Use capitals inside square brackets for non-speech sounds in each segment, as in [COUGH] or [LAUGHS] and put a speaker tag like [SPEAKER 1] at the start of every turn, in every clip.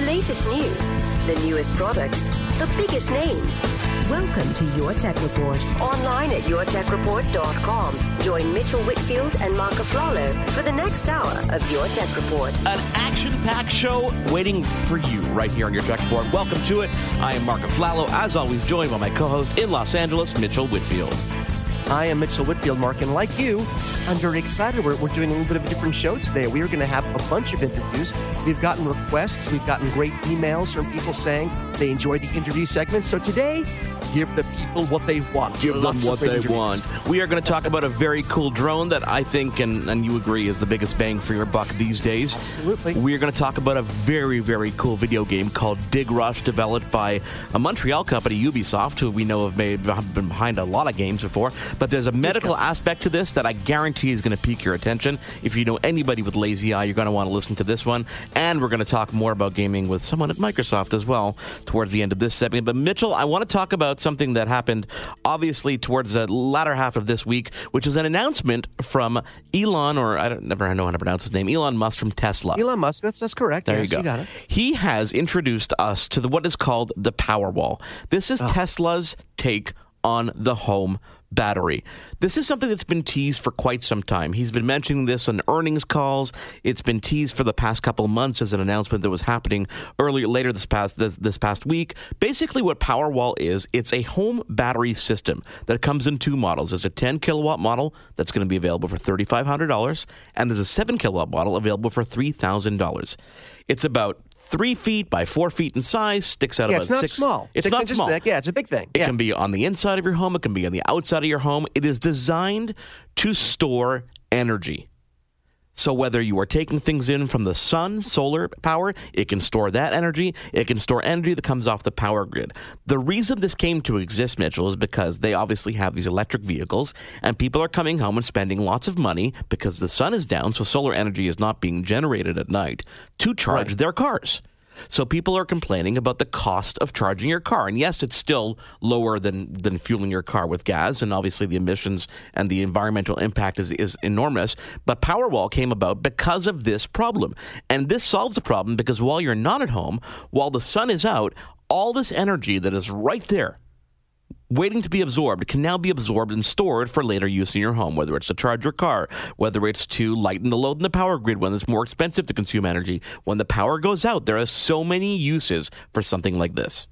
[SPEAKER 1] The latest news, the newest products, the biggest names. Welcome to Your Tech Report. Online at yourtechreport.com. Join Mitchell Whitfield and Mark Aflalo for the next hour of Your Tech Report.
[SPEAKER 2] An action-packed show waiting for you right here on Your Tech Report. Welcome to it. I am Mark Aflalo, as always joined by my co-host in Los Angeles, Mitchell Whitfield.
[SPEAKER 3] I am Mitchell Whitfield, Mark, and like you, I'm very excited. We're, we're doing a little bit of a different show today. We are going to have a bunch of interviews. We've gotten requests, we've gotten great emails from people saying they enjoyed the interview segment. So today, give the people what they want.
[SPEAKER 2] Give them what they want. We are going to talk about a very cool drone that I think, and, and you agree, is the biggest bang for your buck these days.
[SPEAKER 3] Absolutely.
[SPEAKER 2] We are going to talk about a very, very cool video game called Dig Rush, developed by a Montreal company, Ubisoft, who we know have made been behind a lot of games before. But there's a medical aspect to this that I guarantee is going to pique your attention. If you know anybody with lazy eye, you're going to want to listen to this one. And we're going to talk more about gaming with someone at Microsoft as well towards the end of this segment. But Mitchell, I want to talk about something that happened obviously towards the latter half of this week, which is an announcement from Elon, or I don't never know how to pronounce his name, Elon Musk from Tesla.
[SPEAKER 3] Elon Musk, that's, that's correct.
[SPEAKER 2] There
[SPEAKER 3] yes,
[SPEAKER 2] you go.
[SPEAKER 3] You
[SPEAKER 2] he has introduced us to the, what is called the Powerwall. This is oh. Tesla's take on the home battery. This is something that's been teased for quite some time. He's been mentioning this on earnings calls. It's been teased for the past couple months as an announcement that was happening earlier later this past this, this past week. Basically what Powerwall is, it's a home battery system that comes in two models. There's a 10 kilowatt model that's going to be available for $3500 and there's a 7 kilowatt model available for $3000. It's about three feet by four feet in size, sticks out
[SPEAKER 3] yeah,
[SPEAKER 2] about
[SPEAKER 3] it's not
[SPEAKER 2] six.
[SPEAKER 3] small.
[SPEAKER 2] It's
[SPEAKER 3] six
[SPEAKER 2] not
[SPEAKER 3] inches
[SPEAKER 2] small.
[SPEAKER 3] thick. Yeah, it's a big thing.
[SPEAKER 2] It
[SPEAKER 3] yeah.
[SPEAKER 2] can be on the inside of your home. It can be on the outside of your home. It is designed to store energy. So whether you are taking things in from the sun, solar power, it can store that energy. It can store energy that comes off the power grid. The reason this came to exist, Mitchell, is because they obviously have these electric vehicles, and people are coming home and spending lots of money because the sun is down, so solar energy is not being generated at night to charge
[SPEAKER 3] Right.
[SPEAKER 2] their cars. So people are complaining about the cost of charging your car. And yes, it's still lower than, than fueling your car with gas. And obviously the emissions and the environmental impact is, is enormous. But Powerwall came about because of this problem. And this solves the problem because while you're not at home, while the sun is out, all this energy that is right there waiting to be absorbed can now be absorbed and stored for later use in your home, whether it's to charge your car, whether it's to lighten the load in the power grid when it's more expensive to consume energy. When the power goes out, there are so many uses for something like this.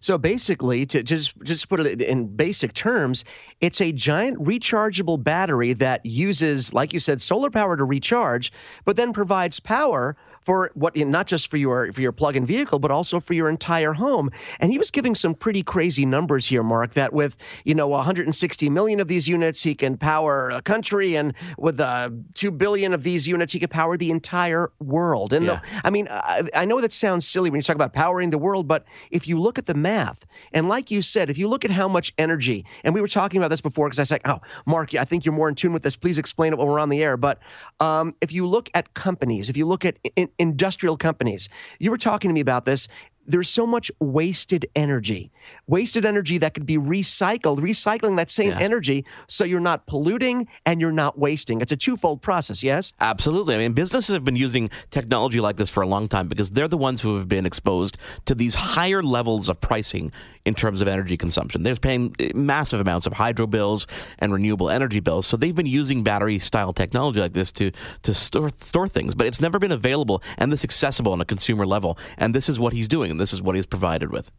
[SPEAKER 3] So basically, to just just put it in basic terms, it's a giant rechargeable battery that uses, like you said, solar power to recharge, but then provides power for what not just for your for your plug-in vehicle, but also for your entire home. And he was giving some pretty crazy numbers here, Mark. That with you know 160 million of these units, he can power a country, and with uh, two billion of these units, he could power the entire world. And
[SPEAKER 2] Yeah.
[SPEAKER 3] the, I mean, I, I know that sounds silly when you talk about powering the world, but if you look at the math, and like you said, if you look at how much energy, and we were talking about this before, because I said, oh, Mark, I think you're more in tune with this. Please explain it when we're on the air. But um, if you look at companies, if you look at in, industrial companies, you were talking to me about this. there's so much wasted energy, wasted energy that could be recycled, recycling that same yeah. energy so you're not polluting and you're not wasting. It's a twofold process, yes?
[SPEAKER 2] Absolutely. I mean, businesses have been using technology like this for a long time because they're the ones who have been exposed to these higher levels of pricing in terms of energy consumption. They're paying eh, massive amounts of hydro bills and renewable energy bills. So they've been using battery style technology like this to, to store, store things, but it's never been available and this accessible on a consumer level. And this is what he's doing, and this is what he's provided with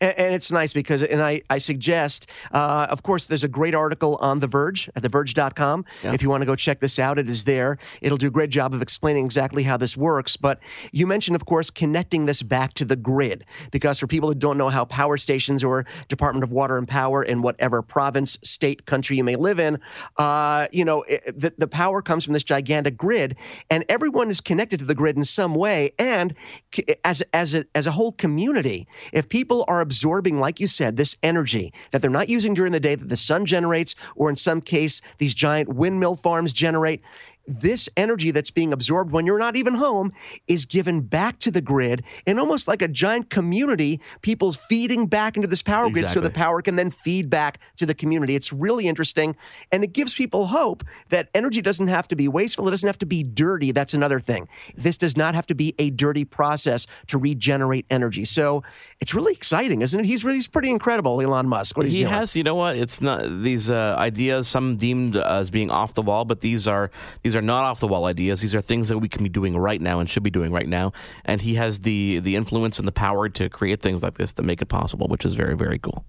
[SPEAKER 3] and, and it's nice because, and I, I suggest, uh, of course, there's a great article on The Verge at TheVerge.com. Yeah. If you want to go check this out, it is there. It'll do a great job of explaining exactly how this works. But you mentioned, of course, connecting this back to the grid, because for people who don't know how power stations or Department of Water and Power in whatever province, state, country you may live in, uh, you know, it, the, the power comes from this gigantic grid, and everyone is connected to the grid in some way. And as as a, as a whole community, if people are absorbing, like you said, this energy that they're not using during the day that the sun generates, or in some case, these giant windmill farms generate this energy that's being absorbed when you're not even home is given back to the grid in almost like a giant community, people feeding back into this power exactly. grid so the power can then feed back to the community. It's really interesting. And it gives people hope that energy doesn't have to be wasteful, it doesn't have to be dirty. That's another thing. This does not have to be a dirty process to regenerate energy. So it's really exciting, isn't it? He's really he's pretty incredible, Elon Musk. What
[SPEAKER 2] he has, you know what? It's not these uh, ideas, some deemed as being off the wall, but these are these are are not off the wall ideas. These are things that we can be doing right now and should be doing right now. And he has the the influence and the power to create things like this that make it possible, which is very very cool.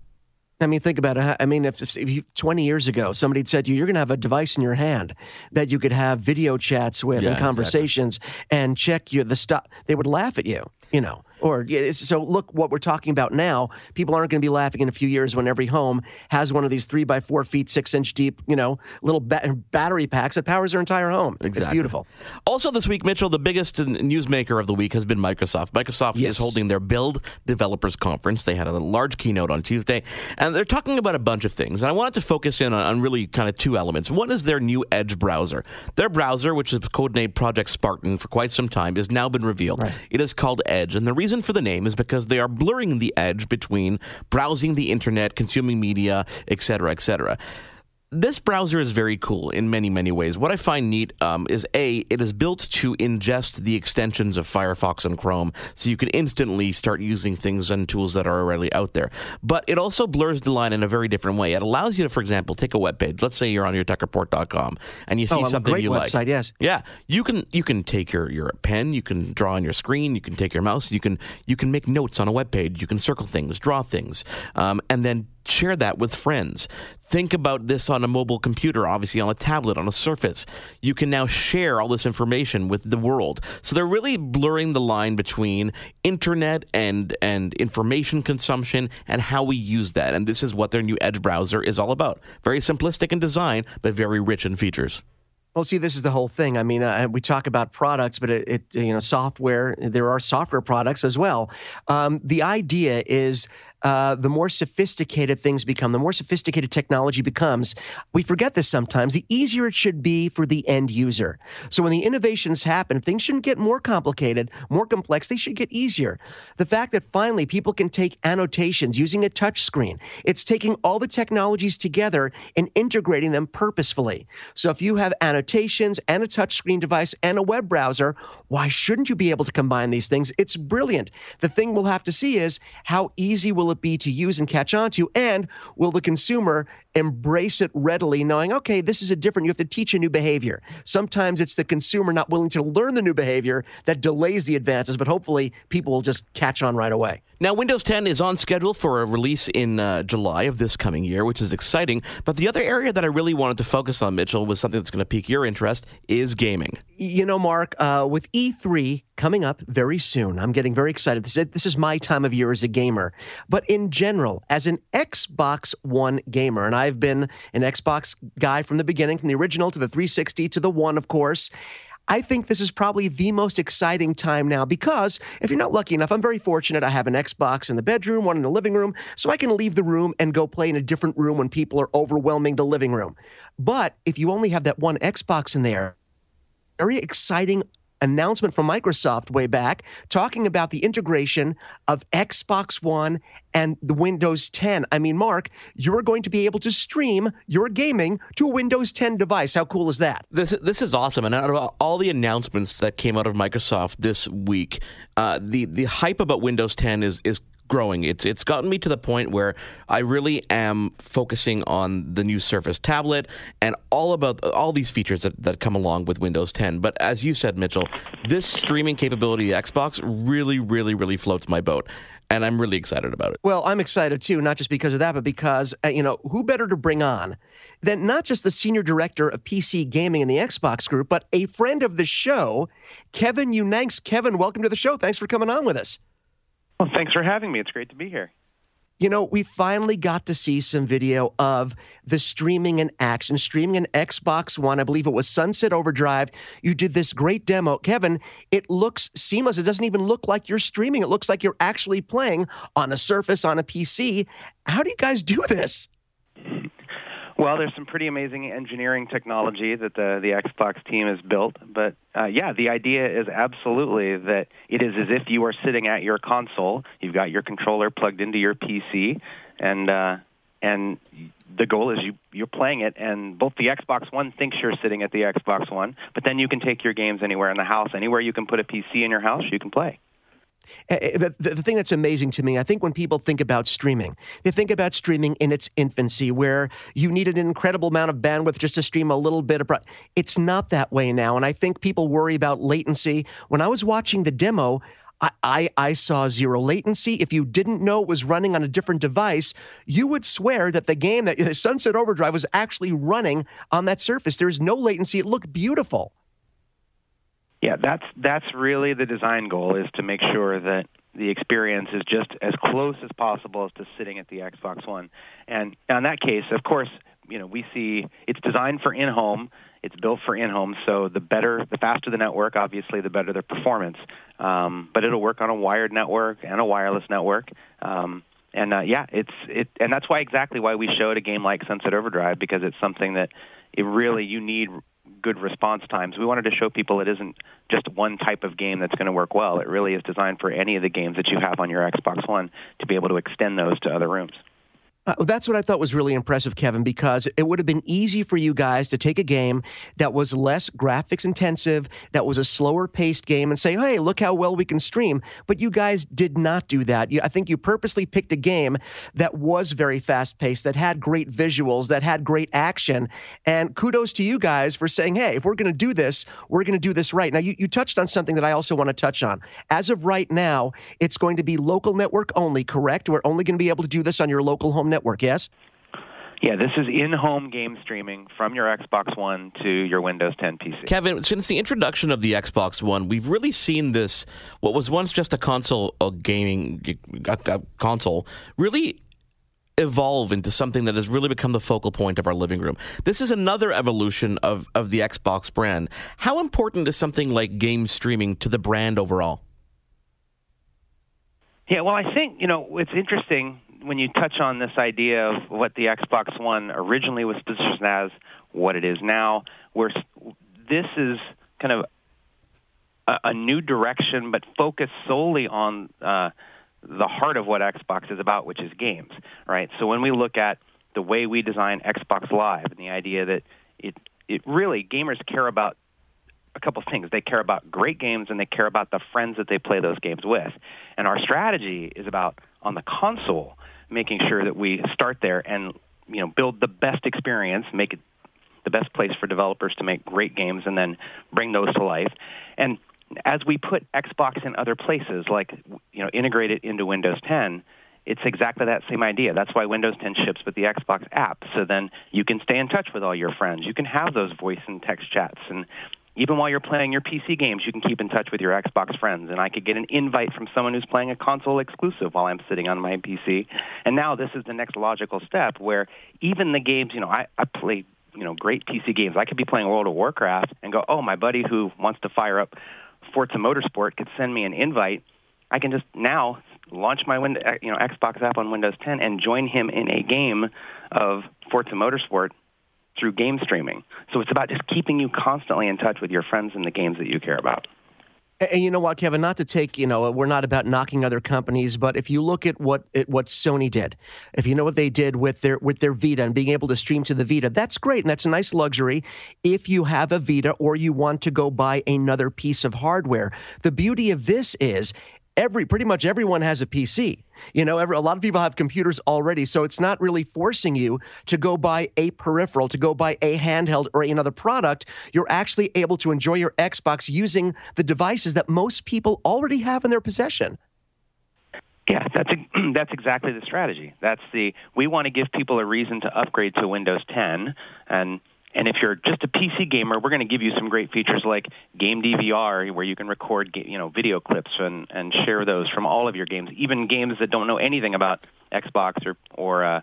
[SPEAKER 3] I mean, think about it. I mean, if, if you, 20 years ago somebody had said to you, you're going to have a device in your hand that you could have video chats with yeah, and conversations exactly. and check you the stuff, they would laugh at you, you know. Or so look what we're talking about now. People aren't going to be laughing in a few years when every home has one of these three by four feet, six inch deep, you know, little ba- battery packs that powers their entire home. Exactly. It's beautiful.
[SPEAKER 2] Also, this week, Mitchell, the biggest newsmaker of the week has been Microsoft. Microsoft yes. is holding their Build Developers Conference. They had a large keynote on Tuesday, and they're talking about a bunch of things. And I wanted to focus in on, on really kind of two elements. One is their new Edge browser. Their browser, which is codenamed Project Spartan for quite some time, has now been revealed. Right. It is called Edge, and the reason reason for the name is because they are blurring the edge between browsing the internet, consuming media, etc., etc this browser is very cool in many, many ways. What I find neat um, is A, it is built to ingest the extensions of Firefox and Chrome, so you can instantly start using things and tools that are already out there. But it also blurs the line in a very different way. It allows you to, for example, take a web page. Let's say you're on your techreport.com and you see
[SPEAKER 3] oh,
[SPEAKER 2] something
[SPEAKER 3] you
[SPEAKER 2] website,
[SPEAKER 3] like. Yes.
[SPEAKER 2] Yeah. You can you can take your, your pen, you can draw on your screen, you can take your mouse, you can you can make notes on a web page, you can circle things, draw things, um, and then share that with friends. Think about this on a mobile computer, obviously on a tablet, on a surface. You can now share all this information with the world. So they're really blurring the line between internet and and information consumption and how we use that. And this is what their new Edge browser is all about. Very simplistic in design, but very rich in features.
[SPEAKER 3] Well, see, this is the whole thing. I mean, uh, we talk about products, but it, it, you know, software. There are software products as well. Um, the idea is uh, the more sophisticated things become, the more sophisticated technology becomes, we forget this sometimes, the easier it should be for the end user. So when the innovations happen, things shouldn't get more complicated, more complex, they should get easier. The fact that finally people can take annotations using a touch screen, it's taking all the technologies together and integrating them purposefully. So if you have annotations and a touchscreen device and a web browser, why shouldn't you be able to combine these things? It's brilliant. The thing we'll have to see is how easy will it be to use and catch on to? And will the consumer embrace it readily, knowing, okay, this is a different, you have to teach a new behavior. Sometimes it's the consumer not willing to learn the new behavior that delays the advances, but hopefully people will just catch on right away.
[SPEAKER 2] Now, Windows 10 is on schedule for a release in uh, July of this coming year, which is exciting. But the other area that I really wanted to focus on, Mitchell, was something that's going to pique your interest is gaming.
[SPEAKER 3] You know, Mark, uh, with E3 coming up very soon, I'm getting very excited. This is, this is my time of year as a gamer. But in general, as an Xbox One gamer, and I've been an Xbox guy from the beginning, from the original to the 360 to the One, of course. I think this is probably the most exciting time now because if you're not lucky enough, I'm very fortunate. I have an Xbox in the bedroom, one in the living room, so I can leave the room and go play in a different room when people are overwhelming the living room. But if you only have that one Xbox in there, very exciting announcement from Microsoft way back talking about the integration of Xbox One and the Windows 10. I mean, Mark, you're going to be able to stream your gaming to a Windows 10 device. How cool is that?
[SPEAKER 2] This this is awesome. And out of all the announcements that came out of Microsoft this week, uh, the the hype about Windows 10 is is growing. It's it's gotten me to the point where I really am focusing on the new Surface tablet and all about all these features that, that come along with Windows 10. But as you said, Mitchell, this streaming capability of Xbox really, really, really floats my boat and I'm really excited about it.
[SPEAKER 3] Well, I'm excited too, not just because of that, but because, uh, you know, who better to bring on than not just the senior director of PC gaming in the Xbox group, but a friend of the show, Kevin Unangst. Kevin, welcome to the show. Thanks for coming on with us.
[SPEAKER 4] Well, thanks for having me. It's great to be here.
[SPEAKER 3] You know, we finally got to see some video of the streaming in action, streaming in Xbox One. I believe it was Sunset Overdrive. You did this great demo. Kevin, it looks seamless. It doesn't even look like you're streaming. It looks like you're actually playing on a Surface, on a PC. How do you guys do this?
[SPEAKER 4] Well, there's some pretty amazing engineering technology that the the Xbox team has built, but uh, yeah, the idea is absolutely that it is as if you are sitting at your console. You've got your controller plugged into your PC, and uh, and the goal is you you're playing it, and both the Xbox One thinks you're sitting at the Xbox One, but then you can take your games anywhere in the house, anywhere you can put a PC in your house, you can play.
[SPEAKER 3] Eh, eh, the, the, the, thing that's amazing to me, I think when people think about streaming, they think about streaming in its infancy, where you need an incredible amount of bandwidth just to stream a little bit of. It's not that way now. And I think people worry about latency. When I was watching the demo, I, I, I, saw zero latency. If you didn't know it was running on a different device, you would swear that the game that [LAUGHS] Sunset Overdrive was actually running on that surface. There's no latency. It looked beautiful.
[SPEAKER 4] Yeah, that's that's really the design goal is to make sure that the experience is just as close as possible as to sitting at the Xbox One. And in that case, of course, you know, we see it's designed for in-home. It's built for in-home, so the better, the faster the network, obviously, the better the performance. Um, but it'll work on a wired network and a wireless network. Um, and uh, yeah, it's it, and that's why exactly why we showed a game like Sunset Overdrive because it's something that it really you need good response times. We wanted to show people it isn't just one type of game that's going to work well. It really is designed for any of the games that you have on your Xbox One to be able to extend those to other rooms.
[SPEAKER 3] Uh, that's what I thought was really impressive, Kevin, because it would have been easy for you guys to take a game that was less graphics intensive, that was a slower paced game, and say, hey, look how well we can stream. But you guys did not do that. You, I think you purposely picked a game that was very fast paced, that had great visuals, that had great action. And kudos to you guys for saying, hey, if we're going to do this, we're going to do this right. Now, you, you touched on something that I also want to touch on. As of right now, it's going to be local network only, correct? We're only going to be able to do this on your local home network, yes?
[SPEAKER 4] Yeah, this is in-home game streaming from your Xbox One to your Windows 10 PC.
[SPEAKER 2] Kevin, since the introduction of the Xbox One, we've really seen this what was once just a console a gaming a, a console really evolve into something that has really become the focal point of our living room. This is another evolution of, of the Xbox brand. How important is something like game streaming to the brand overall?
[SPEAKER 4] Yeah, well, I think, you know, it's interesting when you touch on this idea of what the Xbox One originally was positioned as, what it is now, where this is kind of a, a new direction, but focused solely on uh, the heart of what Xbox is about, which is games, right? So when we look at the way we design Xbox Live and the idea that it it really gamers care about a couple things. They care about great games and they care about the friends that they play those games with. And our strategy is about on the console making sure that we start there and you know build the best experience, make it the best place for developers to make great games, and then bring those to life. And as we put Xbox in other places, like you know integrate it into Windows 10, it's exactly that same idea. That's why Windows 10 ships with the Xbox app. So then you can stay in touch with all your friends. You can have those voice and text chats and even while you're playing your PC games, you can keep in touch with your Xbox friends. And I could get an invite from someone who's playing a console exclusive while I'm sitting on my PC. And now this is the next logical step where even the games, you know, I, I play, you know, great PC games. I could be playing World of Warcraft and go, oh, my buddy who wants to fire up Forza Motorsport could send me an invite. I can just now launch my window, you know, Xbox app on Windows 10 and join him in a game of Forza Motorsport through game streaming. So it's about just keeping you constantly in touch with your friends and the games that you care about.
[SPEAKER 3] And you know what, Kevin? Not to take, you know, we're not about knocking other companies, but if you look at what at what Sony did, if you know what they did with their with their Vita and being able to stream to the Vita, that's great and that's a nice luxury. If you have a Vita or you want to go buy another piece of hardware, the beauty of this is every pretty much everyone has a PC. You know, every, a lot of people have computers already, so it's not really forcing you to go buy a peripheral, to go buy a handheld or another product. You're actually able to enjoy your Xbox using the devices that most people already have in their possession.
[SPEAKER 4] Yeah, that's [CLEARS THROAT] that's exactly the strategy. That's the we want to give people a reason to upgrade to Windows 10 and and if you're just a PC gamer, we're going to give you some great features like Game DVR, where you can record you know video clips and, and share those from all of your games, even games that don't know anything about Xbox or or uh,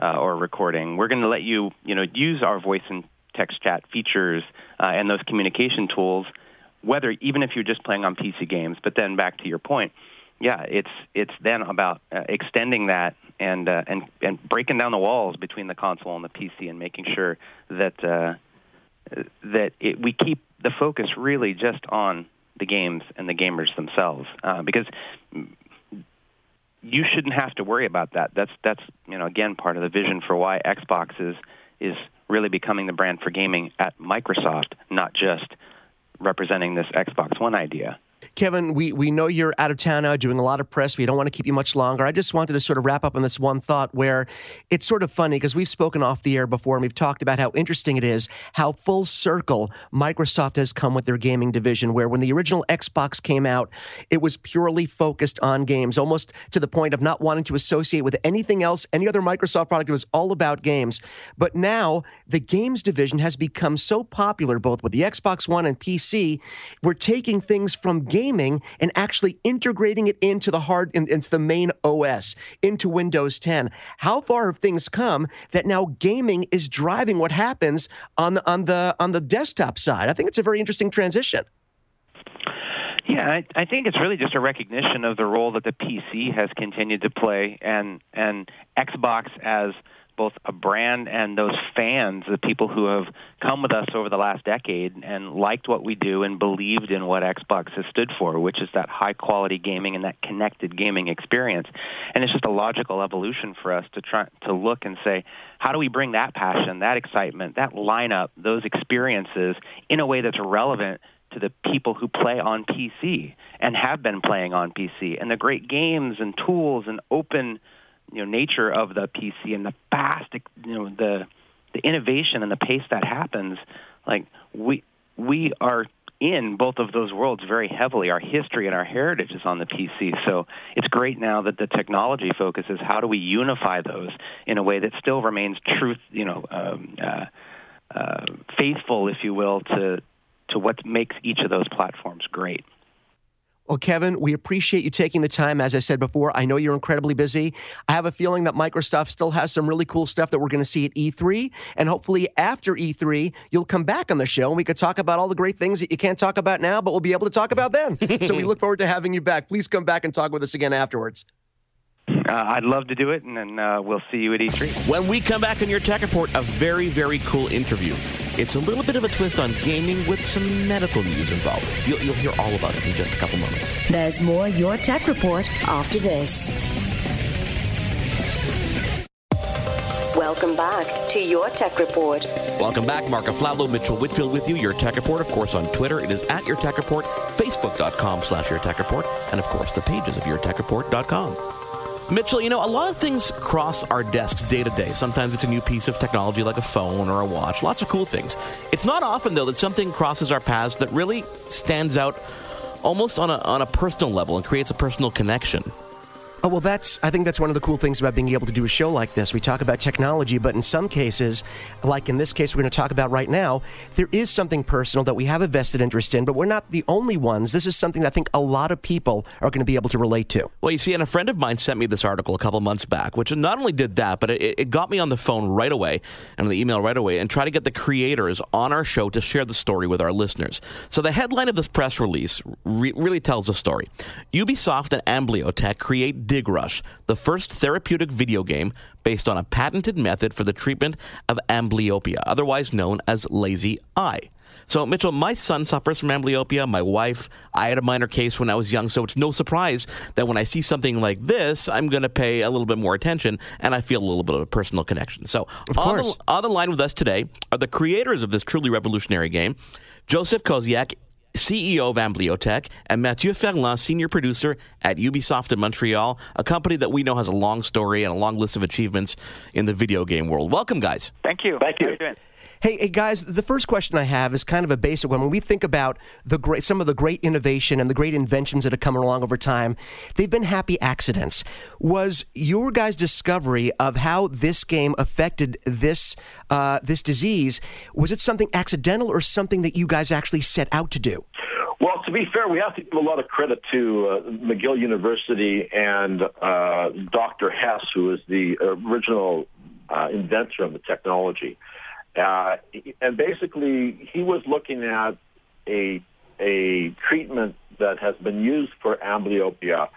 [SPEAKER 4] uh, or recording. We're going to let you you know use our voice and text chat features uh, and those communication tools, whether even if you're just playing on PC games. But then back to your point, yeah, it's it's then about uh, extending that and uh, and and breaking down the walls between the console and the PC and making sure that uh, that it, we keep the focus really just on the games and the gamers themselves uh, because you shouldn't have to worry about that. That's that's you know again part of the vision for why Xbox is is really becoming the brand for gaming at Microsoft, not just representing this Xbox One idea.
[SPEAKER 3] Kevin, we, we know you're out of town now doing a lot of press. We don't want to keep you much longer. I just wanted to sort of wrap up on this one thought where it's sort of funny because we've spoken off the air before and we've talked about how interesting it is how full circle Microsoft has come with their gaming division, where when the original Xbox came out, it was purely focused on games, almost to the point of not wanting to associate with anything else, any other Microsoft product. It was all about games. But now the games division has become so popular, both with the Xbox One and PC, we're taking things from gaming and actually integrating it into the hard into the main OS into Windows 10. How far have things come that now gaming is driving what happens on the on the on the desktop side? I think it's a very interesting transition.
[SPEAKER 4] Yeah, I, I think it's really just a recognition of the role that the PC has continued to play, and and Xbox as both a brand and those fans, the people who have come with us over the last decade and liked what we do and believed in what Xbox has stood for, which is that high quality gaming and that connected gaming experience. And it's just a logical evolution for us to try to look and say, how do we bring that passion, that excitement, that lineup, those experiences in a way that's relevant to the people who play on PC and have been playing on PC and the great games and tools and open you know nature of the PC and the fast you know the the innovation and the pace that happens like we we are in both of those worlds very heavily. Our history and our heritage is on the PC. So it's great now that the technology focus is how do we unify those in a way that still remains truth, you know, um, uh, uh, faithful, if you will, to to what makes each of those platforms great.
[SPEAKER 3] Well, Kevin, we appreciate you taking the time. As I said before, I know you're incredibly busy. I have a feeling that Microsoft still has some really cool stuff that we're going to see at E3. And hopefully, after E3, you'll come back on the show and we could talk about all the great things that you can't talk about now, but we'll be able to talk about then. so we [LAUGHS] look forward to having you back. Please come back and talk with us again afterwards.
[SPEAKER 4] Uh, I'd love to do it, and then uh, we'll see you at E3.
[SPEAKER 2] When we come back in your tech report, a very, very cool interview. It's a little bit of a twist on gaming with some medical news involved. You'll, you'll hear all about it in just a couple moments.
[SPEAKER 1] There's more Your Tech Report after this. Welcome back to Your Tech Report.
[SPEAKER 2] Welcome back. Mark Aflalo, Mitchell Whitfield with you. Your Tech Report, of course, on Twitter. It is at Your Tech Report, Facebook.com slash Your Tech Report, and, of course, the pages of YourTechReport.com. Mitchell, you know, a lot of things cross our desks day to day. Sometimes it's a new piece of technology like a phone or a watch, lots of cool things. It's not often, though, that something crosses our paths that really stands out almost on a, on a personal level and creates a personal connection.
[SPEAKER 3] Oh, well, that's, I think that's one of the cool things about being able to do a show like this. We talk about technology, but in some cases, like in this case we're going to talk about right now, there is something personal that we have a vested interest in, but we're not the only ones. This is something I think a lot of people are going to be able to relate to.
[SPEAKER 2] Well, you see, and a friend of mine sent me this article a couple months back, which not only did that, but it, it got me on the phone right away and the email right away and try to get the creators on our show to share the story with our listeners. So the headline of this press release re- really tells the story. Ubisoft and Amblyotech create Dig Rush, the first therapeutic video game based on a patented method for the treatment of amblyopia, otherwise known as lazy eye. So, Mitchell, my son suffers from amblyopia. My wife, I had a minor case when I was young. So, it's no surprise that when I see something like this, I'm going to pay a little bit more attention and I feel a little bit of a personal connection. So, on the, on the line with us today are the creators of this truly revolutionary game Joseph Koziak CEO of Amblyotech, and Mathieu Ferland, senior producer at Ubisoft in Montreal, a company that we know has a long story and a long list of achievements in the video game world. Welcome, guys.
[SPEAKER 5] Thank you.
[SPEAKER 6] Thank you.
[SPEAKER 3] Hey, hey, guys, the first question I have is kind of a basic one. When we think about the great, some of the great innovation and the great inventions that have come along over time, they've been happy accidents. Was your guys' discovery of how this game affected this uh, this disease was it something accidental or something that you guys actually set out to do?
[SPEAKER 7] Well, to be fair, we have to give a lot of credit to uh, McGill University and uh, Dr. Hess, who is the original uh, inventor of the technology. Uh, and basically, he was looking at a a treatment that has been used for amblyopia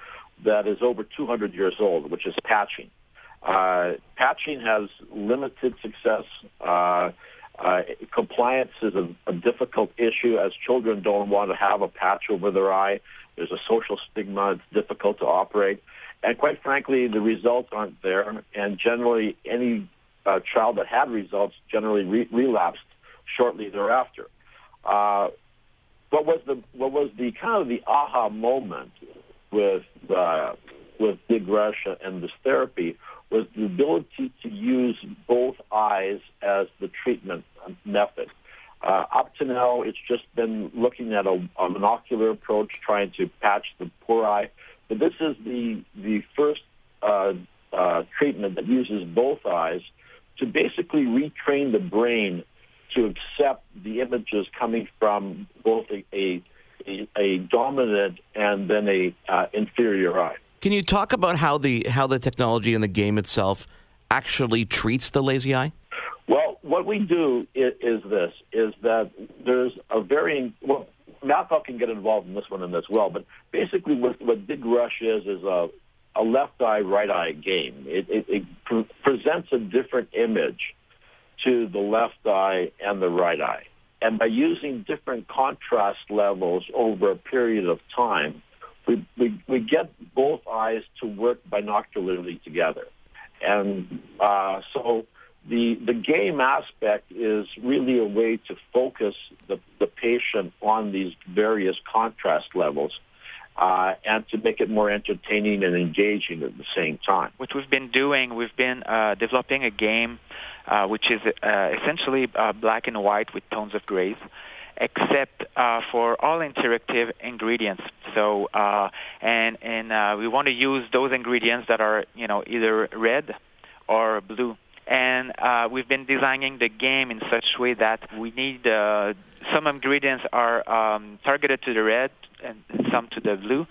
[SPEAKER 7] that is over 200 years old, which is patching. Uh, patching has limited success. Uh, uh, compliance is a, a difficult issue as children don't want to have a patch over their eye. There's a social stigma. It's difficult to operate. And quite frankly, the results aren't there. And generally, any uh, child that had results generally re- relapsed shortly thereafter. Uh, what was the what was the kind of the aha moment with uh, with Dig Rush and this therapy was the ability to use both eyes as the treatment method. Uh, up to now, it's just been looking at a, a monocular approach, trying to patch the poor eye. But this is the the first uh, uh, treatment that uses both eyes to basically retrain the brain to accept the images coming from both a, a, a, dominant and then a uh, inferior eye.
[SPEAKER 2] Can you talk about how the how the technology in the game itself actually treats the lazy eye?
[SPEAKER 7] Well, what we do is, is this: is that there's a very well. Mathieu can get involved in this one and as well, but basically, what, what Dig Rush is is a a left eye, right eye game. It, it, it pre- presents a different image to the left eye and the right eye. And by using different contrast levels over a period of time, we, we, we get both eyes to work binocularly together. And uh, so the, the game aspect is really a way to focus the, the patient on these various contrast levels uh, and to make it more entertaining and engaging at the same time.
[SPEAKER 5] What we've been doing, we've been uh, developing a game uh, which is uh, essentially uh, black and white with tones of grays, except uh, for all interactive ingredients. So, and and we want to use those ingredients that are you know either red or blue and we've been designing the game in such a way that we need some ingredients are um, targeted to the red and some to the blue.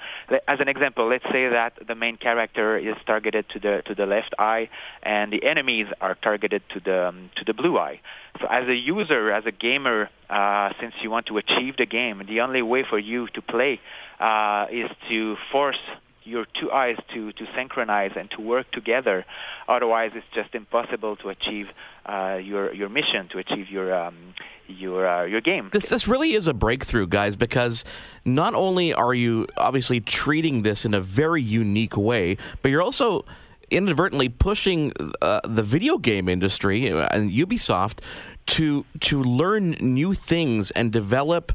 [SPEAKER 5] As an example, let's say that the main character is targeted to the to the left eye, and the enemies are targeted to the um, to the blue eye. So, as a user, as a gamer, uh, since you want to achieve the game, the only way for you to play uh, is to force your two eyes to, to synchronize and to work together. Otherwise, it's just impossible to achieve uh, your your mission, to achieve your um, your uh, your game.
[SPEAKER 2] This this really is a breakthrough, guys, because not only are you obviously treating this in a very unique way, but you're also inadvertently pushing uh, the video game industry and Ubisoft to to learn new things and develop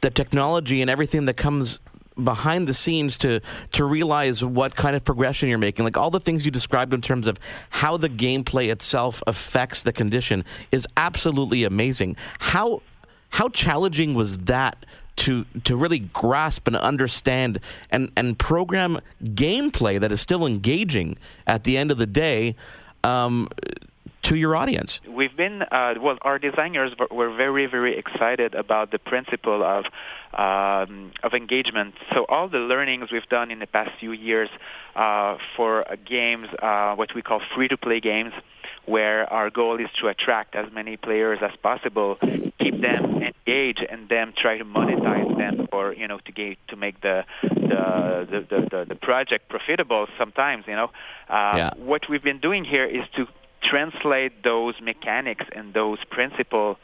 [SPEAKER 2] the technology and everything that comes behind the scenes to to realize what kind of progression you're making like all the things you described in terms of how the gameplay itself affects the condition is absolutely amazing how how challenging was that to to really grasp and understand and and program gameplay that is still engaging at the end of the day um, to your audience?
[SPEAKER 5] We've been, uh, well, our designers were very, very excited about the principle of um, of engagement. So all the learnings we've done in the past few years uh, for games, uh, what we call free-to-play games, where our goal is to attract as many players as possible, keep them engaged, and then try to monetize them, or you know, to get to make the the the, the, the project profitable. Sometimes, you know, uh, yeah. what we've been doing here is to translate those mechanics and those principles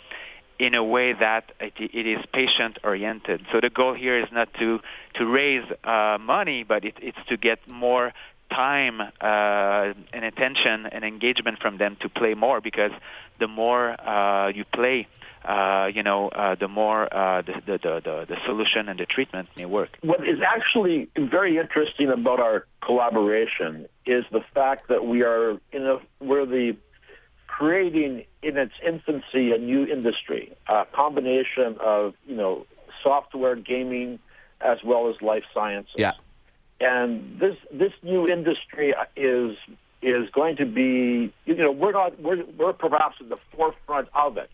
[SPEAKER 4] in a way that it, it is patient oriented. So the goal here is not to to raise uh, money, but it, it's to get more time uh, and attention and engagement from them to play more because the more uh, you play, uh, you know, uh, the more uh, the, the, the, the solution and the treatment may work.
[SPEAKER 7] What is actually very interesting about our collaboration is the fact that we are in a we're the creating in its infancy a new industry, a combination of you know software, gaming, as well as life sciences.
[SPEAKER 2] Yeah.
[SPEAKER 7] And this this new industry is is going to be you know we're not we're we're perhaps at the forefront of it,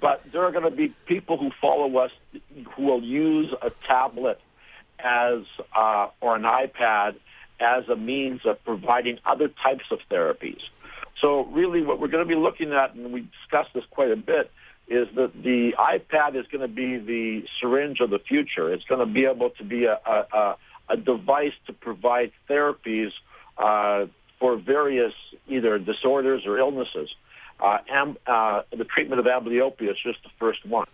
[SPEAKER 7] but there are going to be people who follow us who will use a tablet as uh, or an iPad as a means of providing other types of therapies. So really what we're going to be looking at, and we discussed this quite a bit, is that the iPad is going to be the syringe of the future. It's going to be able to be a, a, a device to provide therapies uh, for various either disorders or illnesses. Uh, am, uh, the treatment of amblyopia is just the first one.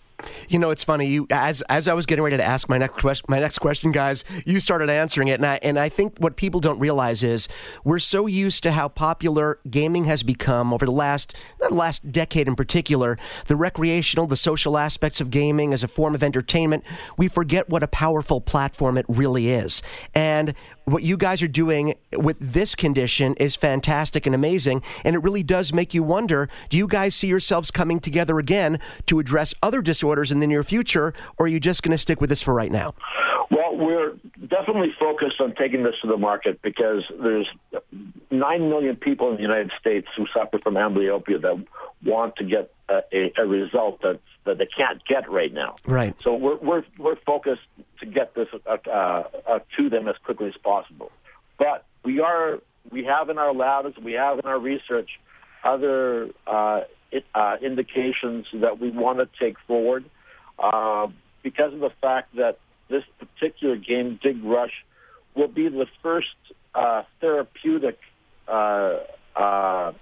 [SPEAKER 3] You know, it's funny. You as as I was getting ready to ask my next question, my next question, guys, you started answering it, and I and I think what people don't realize is we're so used to how popular gaming has become over the last the last decade in particular, the recreational, the social aspects of gaming as a form of entertainment. We forget what a powerful platform it really is, and what you guys are doing with this condition is fantastic and amazing. And it really does make you wonder do you guys see yourselves coming together again to address other disorders in the near future, or are you just going to stick with this for right now?
[SPEAKER 7] Well, we're definitely focused on taking this to the market because there's 9 million people in the United States who suffer from amblyopia that want to get a, a, a result that, that they can't get right now.
[SPEAKER 3] Right.
[SPEAKER 7] So we're, we're, we're focused to get this uh, uh, uh, to them as quickly as possible. But we are, we have in our labs, we have in our research other uh, uh, indications that we want to take forward uh, because of the fact that this particular game, Dig Rush, will be the first uh, therapeutic uh, uh,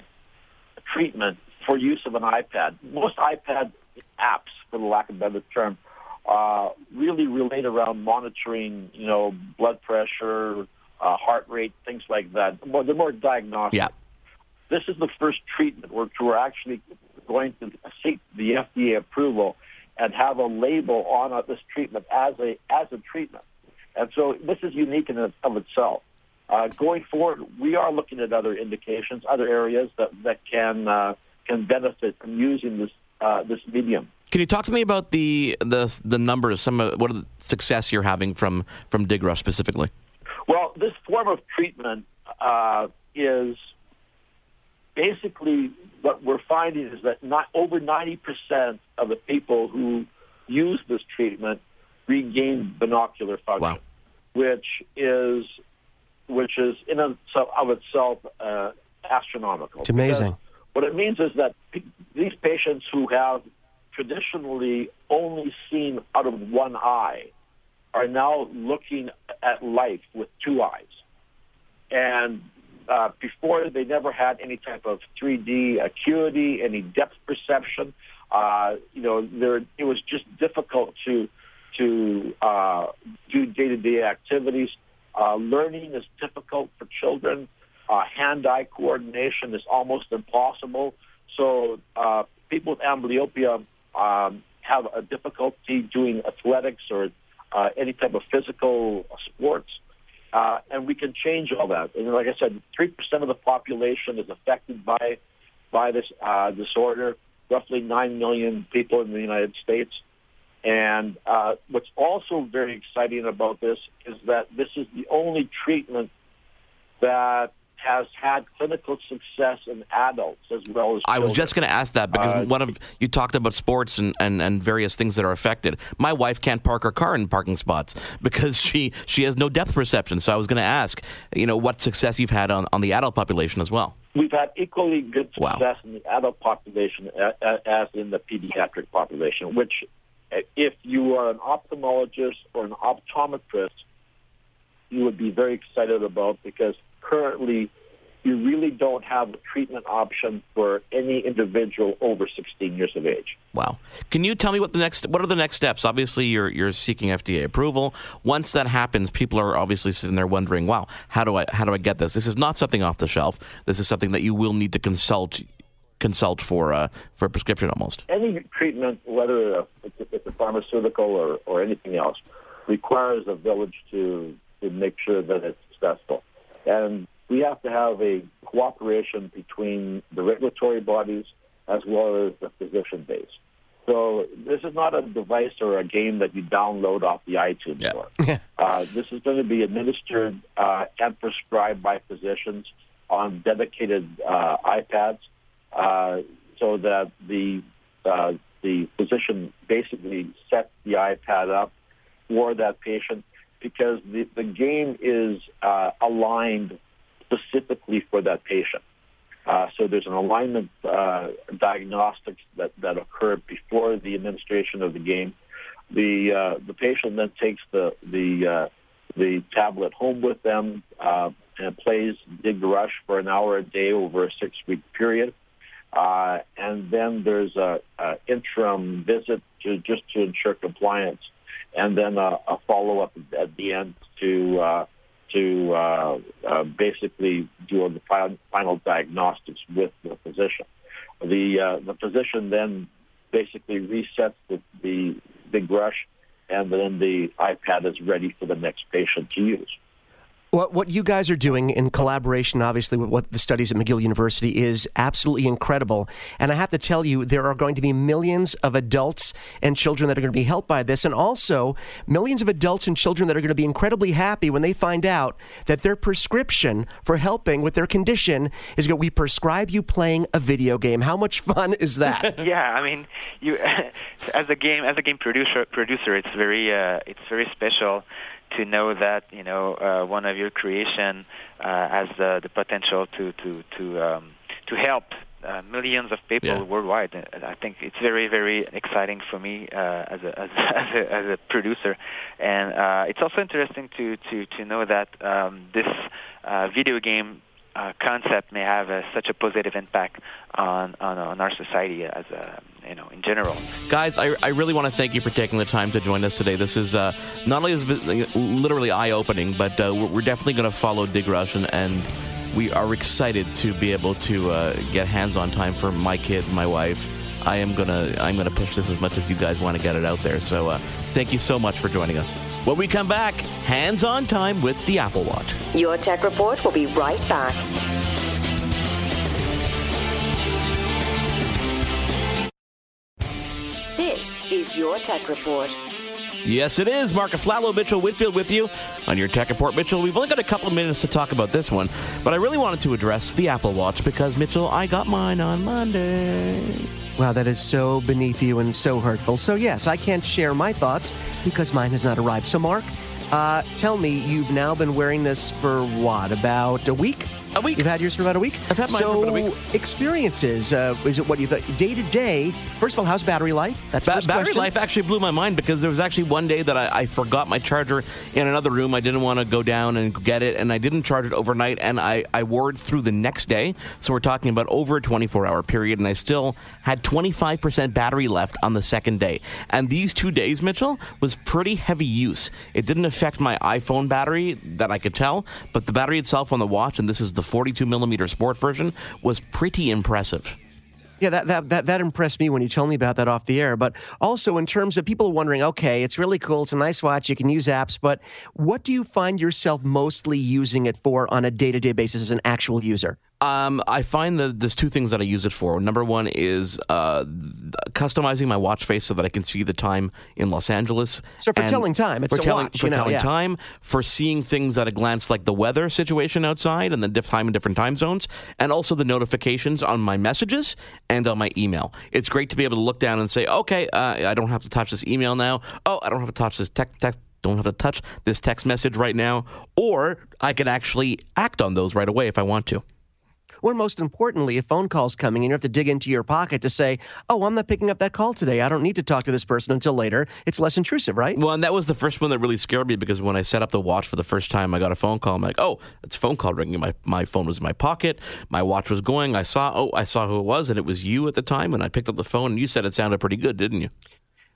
[SPEAKER 7] treatment for use of an iPad. Most iPad apps, for the lack of a better term, uh, really relate around monitoring, you know, blood pressure, heart rate, things like that. Well, they're more diagnostic.
[SPEAKER 2] Yeah.
[SPEAKER 7] This is the first treatment where we're actually going to seek the FDA approval and have a label on this treatment as a as a treatment. And so this is unique in of itself. Uh, going forward, we are looking at other indications, other areas that that can uh, can benefit from using this uh, this medium.
[SPEAKER 2] Can you talk to me about the the the numbers? Some of, what are the success you're having from from Dig Rush specifically?
[SPEAKER 7] Well, this form of treatment uh, is basically what we're finding is that not over 90% of the people who use this treatment regain binocular function,
[SPEAKER 2] wow.
[SPEAKER 7] which is which is in of itself uh, astronomical.
[SPEAKER 3] It's amazing.
[SPEAKER 7] Because what it means is that p- these patients who have traditionally only seen out of one eye are now looking at life with two eyes. And uh, before they never had any type of 3D acuity, any depth perception. Uh, you know, there it was just difficult to to uh, do day-to-day activities. Uh, learning is difficult for children. Uh, hand-eye coordination is almost impossible. So uh, people with amblyopia um, have a difficulty doing athletics or uh, any type of physical sports. Uh, and we can change all that. And like I said, three percent of the population is affected by by this uh, disorder. Roughly nine million people in the United States. And uh, what's also very exciting about this is that this is the only treatment that has had clinical success in adults as well as. Children.
[SPEAKER 2] I was just going to ask that because
[SPEAKER 7] Uh,
[SPEAKER 2] one of you talked about sports and, and, and various things that are affected. My wife can't park her car in parking spots [LAUGHS] because she she has no depth perception. So I was going to ask, you know, what success you've had on, on the adult population as well.
[SPEAKER 7] We've had equally good
[SPEAKER 2] Wow.
[SPEAKER 7] success in the adult population as in the pediatric population, which if you are an ophthalmologist or an optometrist, you would be very excited about because currently you really don't have a treatment option for any individual over 16 years of age.
[SPEAKER 2] Wow. Can you tell me what the next what are the next steps? Obviously you're you're seeking FDA approval. Once that happens, people are obviously sitting there wondering, "Wow, how do I how do I get this?" This is not something off the shelf. This is something that you will need to consult consult for uh, for a prescription almost.
[SPEAKER 7] Any treatment whether it's a pharmaceutical or, or anything else requires a village to to make sure that it's successful. And we have to have a cooperation between the regulatory bodies as well as the physician base. So this is not a device or a game that you download off the iTunes
[SPEAKER 2] yeah.
[SPEAKER 7] store. [LAUGHS] uh, this is going to be administered uh, and prescribed by physicians on dedicated uh, iPads, uh, so that the uh, the physician basically sets the iPad up for that patient because the, the game is uh, aligned specifically for that patient. Uh, so there's an alignment uh, diagnostics that, that occur before the administration of the game. The uh, the patient then takes the the uh, the tablet home with them uh, and plays Dig Rush for an hour a day over a six week period. And then there's a interim visit to just to ensure compliance, and then a, a follow up at the end to uh, to uh, uh, basically do the final, diagnostics with the physician. The uh, the physician then basically resets the, the Dig Rush, and then the iPad is ready for the next patient to use.
[SPEAKER 3] What, what you guys are doing in collaboration, obviously, with what the studies at McGill University is absolutely incredible. And I have to tell you, there are going to be millions of adults and children that are going to be helped by this, and also millions of adults and children that are going to be incredibly happy when they find out that their prescription for helping with their condition is going. We prescribe you playing a video game. How much fun is that? [LAUGHS]
[SPEAKER 4] yeah, I mean, you [LAUGHS] as a game as a game producer producer, it's very uh, it's very special to know that you know uh, one of your creation uh, has uh, the potential to to to um, to help uh, millions of people
[SPEAKER 2] Yeah.
[SPEAKER 4] worldwide. I think it's very very exciting for me uh, as, a, as, a, [LAUGHS] as a as a producer, and uh, it's also interesting to to to know that um, this uh, video game. Uh, concept may have such a positive impact on, on on our society as a you know in general.
[SPEAKER 2] Guys, I, I really want to thank you for taking the time to join us today. This is uh, not only been literally eye opening, but uh, we're, definitely going to follow Dig Rush, and, and we are excited to be able to uh, get hands on time for my kids, my wife. I am gonna I'm gonna push this as much as you guys want to get it out there. So uh, thank you so much for joining us. When we come back, hands on time with the Apple Watch.
[SPEAKER 1] Your Tech Report will be right back. This is Your Tech Report.
[SPEAKER 2] Yes, it is. Mark Aflalo, Mitchell Whitfield with you on your Tech Report. Mitchell, we've only got a couple of minutes to talk about this one, but I really wanted to address the Apple Watch because, Mitchell, I got mine on Monday.
[SPEAKER 3] Wow, that is so beneath you and so hurtful. So, yes, I can't share my thoughts because mine has not arrived. So, Mark, uh, tell me, you've now been wearing this for what, about a week?
[SPEAKER 2] A week.
[SPEAKER 3] You've had yours for about a week?
[SPEAKER 2] I've had mine
[SPEAKER 3] so,
[SPEAKER 2] for about a week.
[SPEAKER 3] experiences, uh, is it what you thought? Day to day, first of all, how's battery life? That's
[SPEAKER 2] Ba-
[SPEAKER 3] first
[SPEAKER 2] battery
[SPEAKER 3] question.
[SPEAKER 2] life actually blew my mind because there was actually one day that I, I forgot my charger in another room. I didn't want to go down and get it, and I didn't charge it overnight, and I, I wore it through the next day. So we're talking about over a 24 hour period, and I still had 25% battery left on the second day. And these two days, Mitchell, was pretty heavy use. It didn't affect my iPhone battery that I could tell, but the battery itself on the watch, and this is the 42 millimeter sport version, was pretty impressive.
[SPEAKER 3] Yeah, that, that, that, that impressed me when you told me about that off the air. But also, in terms of people wondering, okay, it's really cool. It's a nice watch. You can use apps. But what do you find yourself mostly using it for on a day to day basis as an actual user?
[SPEAKER 2] Um, I find that there's two things that I use it for. Number one is uh, customizing my watch face so that I can see the time in Los Angeles.
[SPEAKER 3] So for
[SPEAKER 2] And
[SPEAKER 3] telling time, it's
[SPEAKER 2] for telling,
[SPEAKER 3] watch,
[SPEAKER 2] for
[SPEAKER 3] know,
[SPEAKER 2] telling
[SPEAKER 3] yeah.
[SPEAKER 2] time, for seeing things at a glance, like the weather situation outside and the diff- time in different time zones, and also the notifications on my messages and on my email. It's great to be able to look down and say, okay, uh, I don't have to touch this email now. Oh, I don't have to touch this text. text don't have to touch this text message right now, or I can actually act on those right away if I want to.
[SPEAKER 3] Or most importantly, a phone call's coming and you have to dig into your pocket to say, oh, I'm not picking up that call today. I don't need to talk to this person until later. It's less intrusive, right?
[SPEAKER 2] Well, and that was the first one that really scared me because when I set up the watch for the first time, I got a phone call. I'm like, oh, it's a phone call ringing. My, my phone was in my pocket. My watch was going. I saw, oh, I saw who it was, and it was you at the time. And I picked up the phone, and you said it sounded pretty good, didn't you?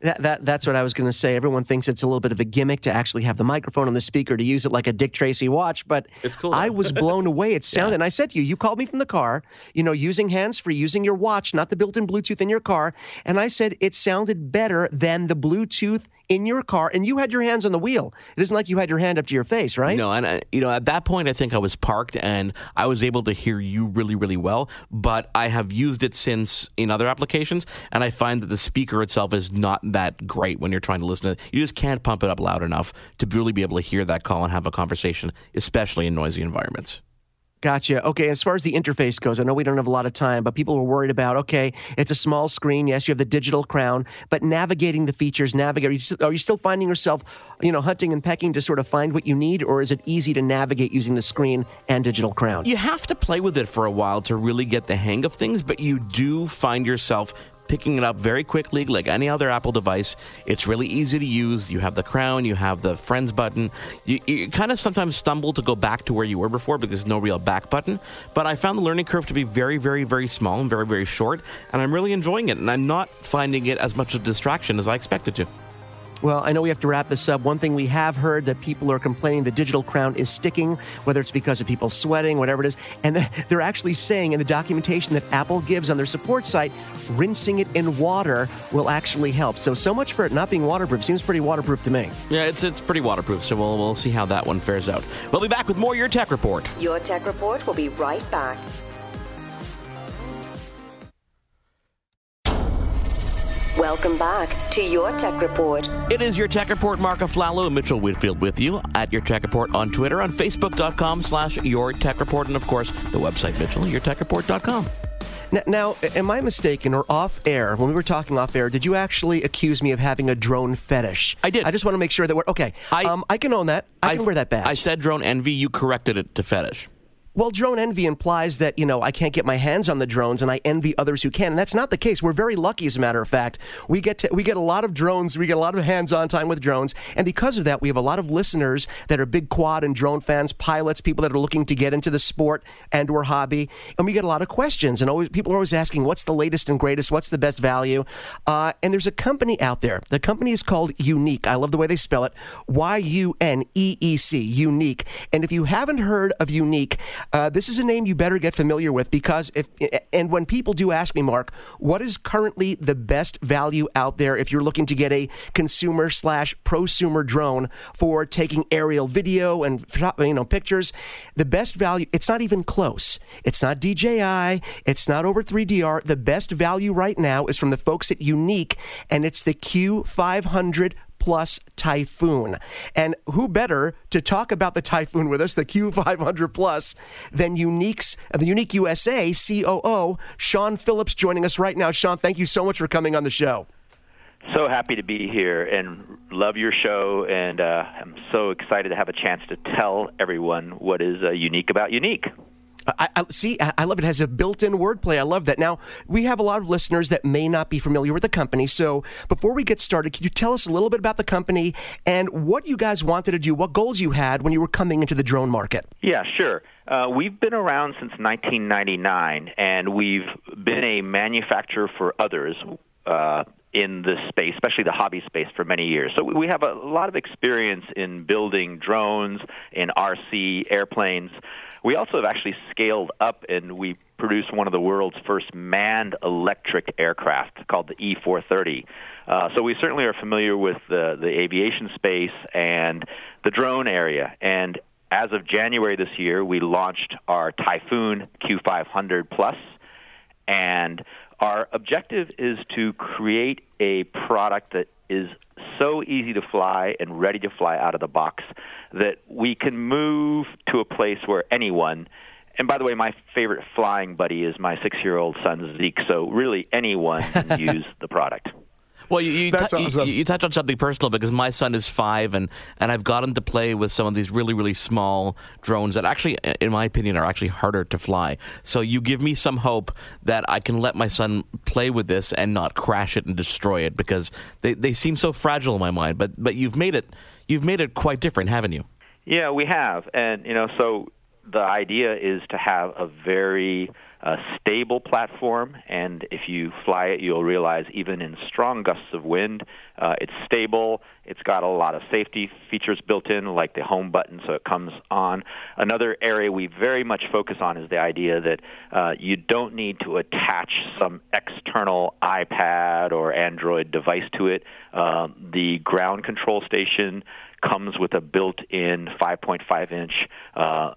[SPEAKER 3] That, that that's what I was going to say. Everyone thinks it's a little bit of a gimmick to actually have the microphone on the speaker to use it like a Dick Tracy watch, but
[SPEAKER 2] it's cool.
[SPEAKER 3] I was blown [LAUGHS] away. It sounded, yeah. and I said to you, you called me from the car, you know, using hands free, using your watch, not the built-in Bluetooth in your car, and I said it sounded better than the Bluetooth in your car, and you had your hands on the wheel. It isn't like you had your hand up to your face, right?
[SPEAKER 2] No, and I, you know, at that point, I think I was parked and I was able to hear you really, really well. But I have used it since in other applications, and I find that the speaker itself is not that great when you're trying to listen to it. You just can't pump it up loud enough to really be able to hear that call and have a conversation, especially in noisy environments.
[SPEAKER 3] Gotcha. Okay. As far as the interface goes, I know we don't have a lot of time, but people were worried about okay, it's a small screen. Yes, you have the digital crown, but navigating the features, navigate. Are you still finding yourself, you know, hunting and pecking to sort of find what you need, or is it easy to navigate using the screen and digital crown?
[SPEAKER 2] You have to play with it for a while to really get the hang of things, but you do find yourself picking it up very quickly, like any other Apple device. It's really easy to use. You have the crown, you have the friends button. You, you kind of sometimes stumble to go back to where you were before because there's no real back button. But I found the learning curve to be very, very, very small and very, very short, and I'm really enjoying it. And I'm not finding it as much of a distraction as I expected to.
[SPEAKER 3] Well, I know we have to wrap this up. One thing we have heard that people are complaining the digital crown is sticking, whether it's because of people sweating, whatever it is. And [LAUGHS] they're actually saying in the documentation that Apple gives on their support site, rinsing it in water will actually help. So, so much for it not being waterproof. Seems pretty waterproof to me.
[SPEAKER 2] Yeah, it's, it's pretty waterproof. So we'll, we'll see how that one fares out. We'll be back with more Your Tech Report.
[SPEAKER 1] Your Tech Report will be right back. Welcome back to Your Tech Report.
[SPEAKER 2] It is Your Tech Report. Mark Aflalo and Mitchell Whitfield with you at Your Tech Report on Twitter, on Facebook.com slash Your Tech Report, and of course, the website, Mitchell, YourTechReport.com.
[SPEAKER 3] Now, now, am I mistaken or off air? When we were talking off air, did you actually accuse me of having a drone fetish?
[SPEAKER 2] I did.
[SPEAKER 3] I just want to make sure that we're okay. I, um, I can own that. I, I can wear that badge.
[SPEAKER 2] I said drone envy. You corrected it to fetish.
[SPEAKER 3] Well, drone envy implies that, you know, I can't get my hands on the drones and I envy others who can. And that's not the case. We're very lucky, as a matter of fact. We get to, we get a lot of drones, we get a lot of hands on time with drones. And because of that, we have a lot of listeners that are big quad and drone fans, pilots, people that are looking to get into the sport and or hobby. And we get a lot of questions. And always people are always asking, what's the latest and greatest? What's the best value? Uh, and there's a company out there. The company is called Yuneec. I love the way they spell it. Y U N E E C, Yuneec. And if you haven't heard of Yuneec, uh, this is a name you better get familiar with because if and when people do ask me, Mark, what is currently the best value out there if you're looking to get a consumer slash prosumer drone for taking aerial video and you know pictures, the best value it's not even close. It's not DJI. It's not over 3DR. The best value right now is from the folks at Yuneec, and it's the Q500 Plus Typhoon. And who better to talk about the Typhoon with us, the Q500 Plus, than uh, the Yuneec USA COO, Shan Phillips, joining us right now. Shan, thank you so much for coming on the show.
[SPEAKER 8] So happy to be here and love your show, and uh, I'm so excited to have a chance to tell everyone what is uh, unique about Yuneec.
[SPEAKER 3] I, I, see, I love it. it. has a built-in wordplay. I love that. Now we have a lot of listeners that may not be familiar with the company. So before we get started, can you tell us a little bit about the company and what you guys wanted to do, what goals you had when you were coming into the drone market?
[SPEAKER 8] Yeah, sure. Uh, we've been around since 1999, and we've been a manufacturer for others. Uh, in this space, especially the hobby space, for many years. So we have a lot of experience in building drones, in RC airplanes. We also have actually scaled up and we produced one of the world's first manned electric aircraft called the E430. Uh, so we certainly are familiar with the, the aviation space and the drone area. And as of January this year, we launched our Typhoon Q500 Plus, and our objective is to create a product that is so easy to fly and ready to fly out of the box that we can move to a place where anyone and by the way, my favorite flying buddy is my six-year-old son Zeke. So really, anyone can [LAUGHS] use the product.
[SPEAKER 2] Well, you, you,
[SPEAKER 9] That's
[SPEAKER 2] t-
[SPEAKER 9] awesome.
[SPEAKER 2] you, you touch on something personal because my son is five, and, and I've got him to play with some of these really, really small drones that actually, in my opinion, are actually harder to fly. So you give me some hope that I can let my son play with this and not crash it and destroy it because they, they seem so fragile in my mind. But but you've made it you've made it quite different, haven't you?
[SPEAKER 8] Yeah, we have, and you know, so the idea is to have a very uh, stable platform, and if you fly it, you'll realize even in strong gusts of wind, uh, it's stable. It's got a lot of safety features built in, like the home button, so it comes on. Another area we very much focus on is the idea that uh, you don't need to attach some external iPad or Android device to it. Uh, the ground control station comes with a built-in 5.5 inch uh,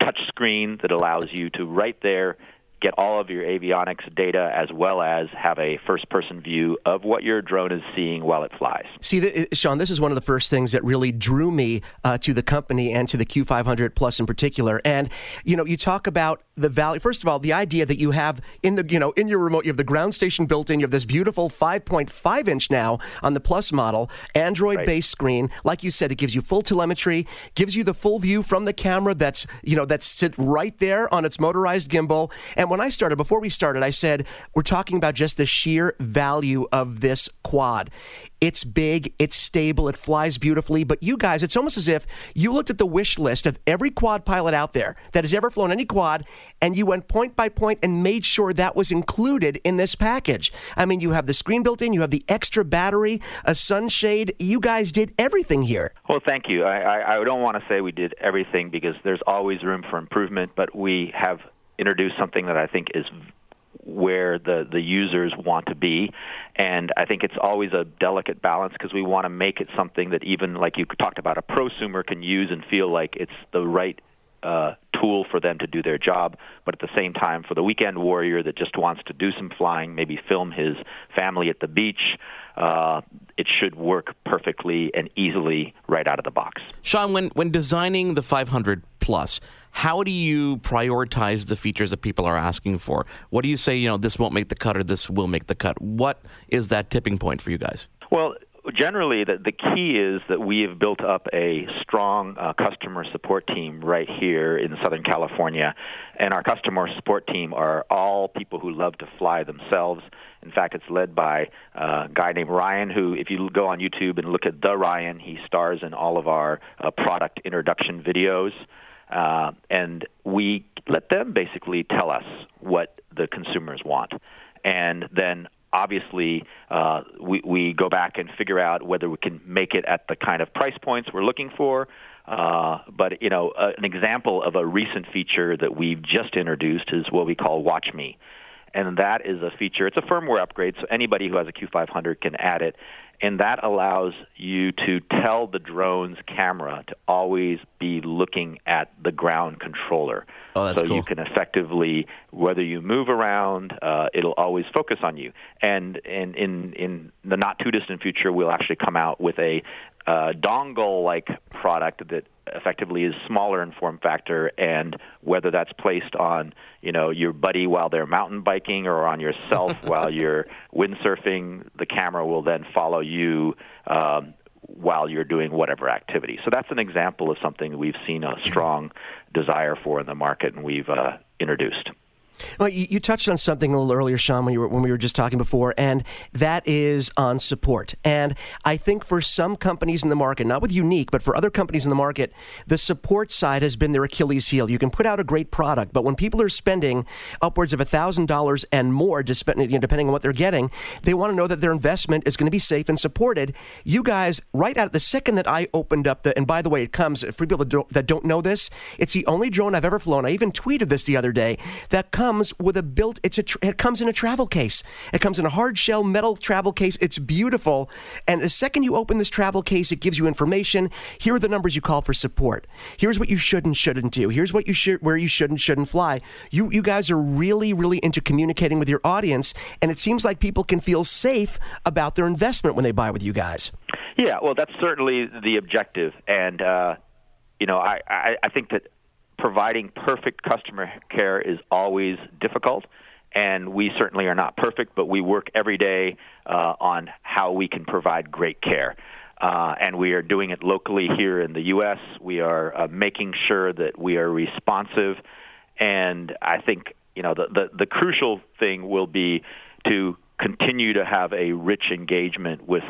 [SPEAKER 8] touch screen that allows you to right there get all of your avionics data as well as have a first person view of what your drone is seeing while it flies.
[SPEAKER 3] See, Shan, this is one of the first things that really drew me uh, to the company and to the Q500 Plus in particular. And, you know, you talk about the value. First of all, the idea that you have in the, you know, in your remote, you have the ground station built in. You have this beautiful 5.5 inch now on the Plus model, Android based right. screen. Like you said, it gives you full telemetry, gives you the full view from the camera that's, you know, that's sit right there on its motorized gimbal. And when I started, before we started, I said, we're talking about just the sheer value of this quad. It's big, it's stable, it flies beautifully. But you guys, it's almost as if you looked at the wish list of every quad pilot out there that has ever flown any quad, and you went point by point and made sure that was included in this package. I mean, you have the screen built in, you have the extra battery, a sunshade. You guys did everything here.
[SPEAKER 8] Well, thank you. I, I, I don't want to say we did everything because there's always room for improvement, but we have introduced something that I think is where the, the users want to be. And I think it's always a delicate balance because we want to make it something that even like you talked about, a prosumer can use and feel like it's the right uh, tool for them to do their job, but at the same time, for the weekend warrior that just wants to do some flying, maybe film his family at the beach, uh, it should work perfectly and easily right out of the box.
[SPEAKER 2] Shan, when when designing the 500 plus, how do you prioritize the features that people are asking for? What do you say? You know, this won't make the cut or this will make the cut. What is that tipping point for you guys?
[SPEAKER 8] Well, generally, the, the key is that we have built up a strong uh, customer support team right here in Southern California. And our customer support team are all people who love to fly themselves. In fact, it's led by uh, a guy named Ryan, who, if you go on YouTube and look at the Ryan, he stars in all of our uh, product introduction videos. Uh, and we let them basically tell us what the consumers want. And then obviously uh, we, we go back and figure out whether we can make it at the kind of price points we're looking for. Uh, but you know, uh, an example of a recent feature that we've just introduced is what we call Watch Me, and that is a feature. It's a firmware upgrade, so anybody who has a Q500 can add it, and that allows you to tell the drone's camera to always be looking at the ground controller.
[SPEAKER 2] Oh, that's
[SPEAKER 8] so
[SPEAKER 2] cool.
[SPEAKER 8] you can effectively, whether you move around, uh, it'll always focus on you. And in, in in the not too distant future, we'll actually come out with a uh, dongle-like product that effectively is smaller in form factor and whether that's placed on you know your buddy while they're mountain biking or on yourself [LAUGHS] while you're windsurfing the camera will then follow you um, while you're doing whatever activity. So that's an example of something we've seen a strong desire for in the market and we've uh, introduced
[SPEAKER 3] well, you, you, touched on something a little earlier, Shan, when, were, when we were just talking before, and that is on support. And I think for some companies in the market, not with Yuneec, but for other companies in the market, the support side has been their Achilles heel. You can put out a great product, but when people are spending upwards of $1,000 and more, depending on what they're getting, they want to know that their investment is going to be safe and supported. You guys, right out the second that I opened up the, and by the way, it comes, for people that don't, that don't know this, it's the only drone I've ever flown. I even tweeted this the other day, that comes comes with a built. It's a. It comes in a travel case. It comes in a hard shell metal travel case. It's beautiful. And the second you open this travel case, it gives you information. Here are the numbers you call for support. Here's what you should and shouldn't do. Here's what you should, where you should and shouldn't fly. You you guys are really really into communicating with your audience, and it seems like people can feel safe about their investment when they buy with you guys.
[SPEAKER 8] Yeah, well, that's certainly the objective, and uh, you know, I, I I think that providing perfect customer care is always difficult. and we certainly are not perfect, but we work every day uh, on how we can provide great care. Uh, and we are doing it locally here in the U.S. We are uh, making sure that we are responsive, and I think you know the, the the crucial thing will be to continue to have a rich engagement with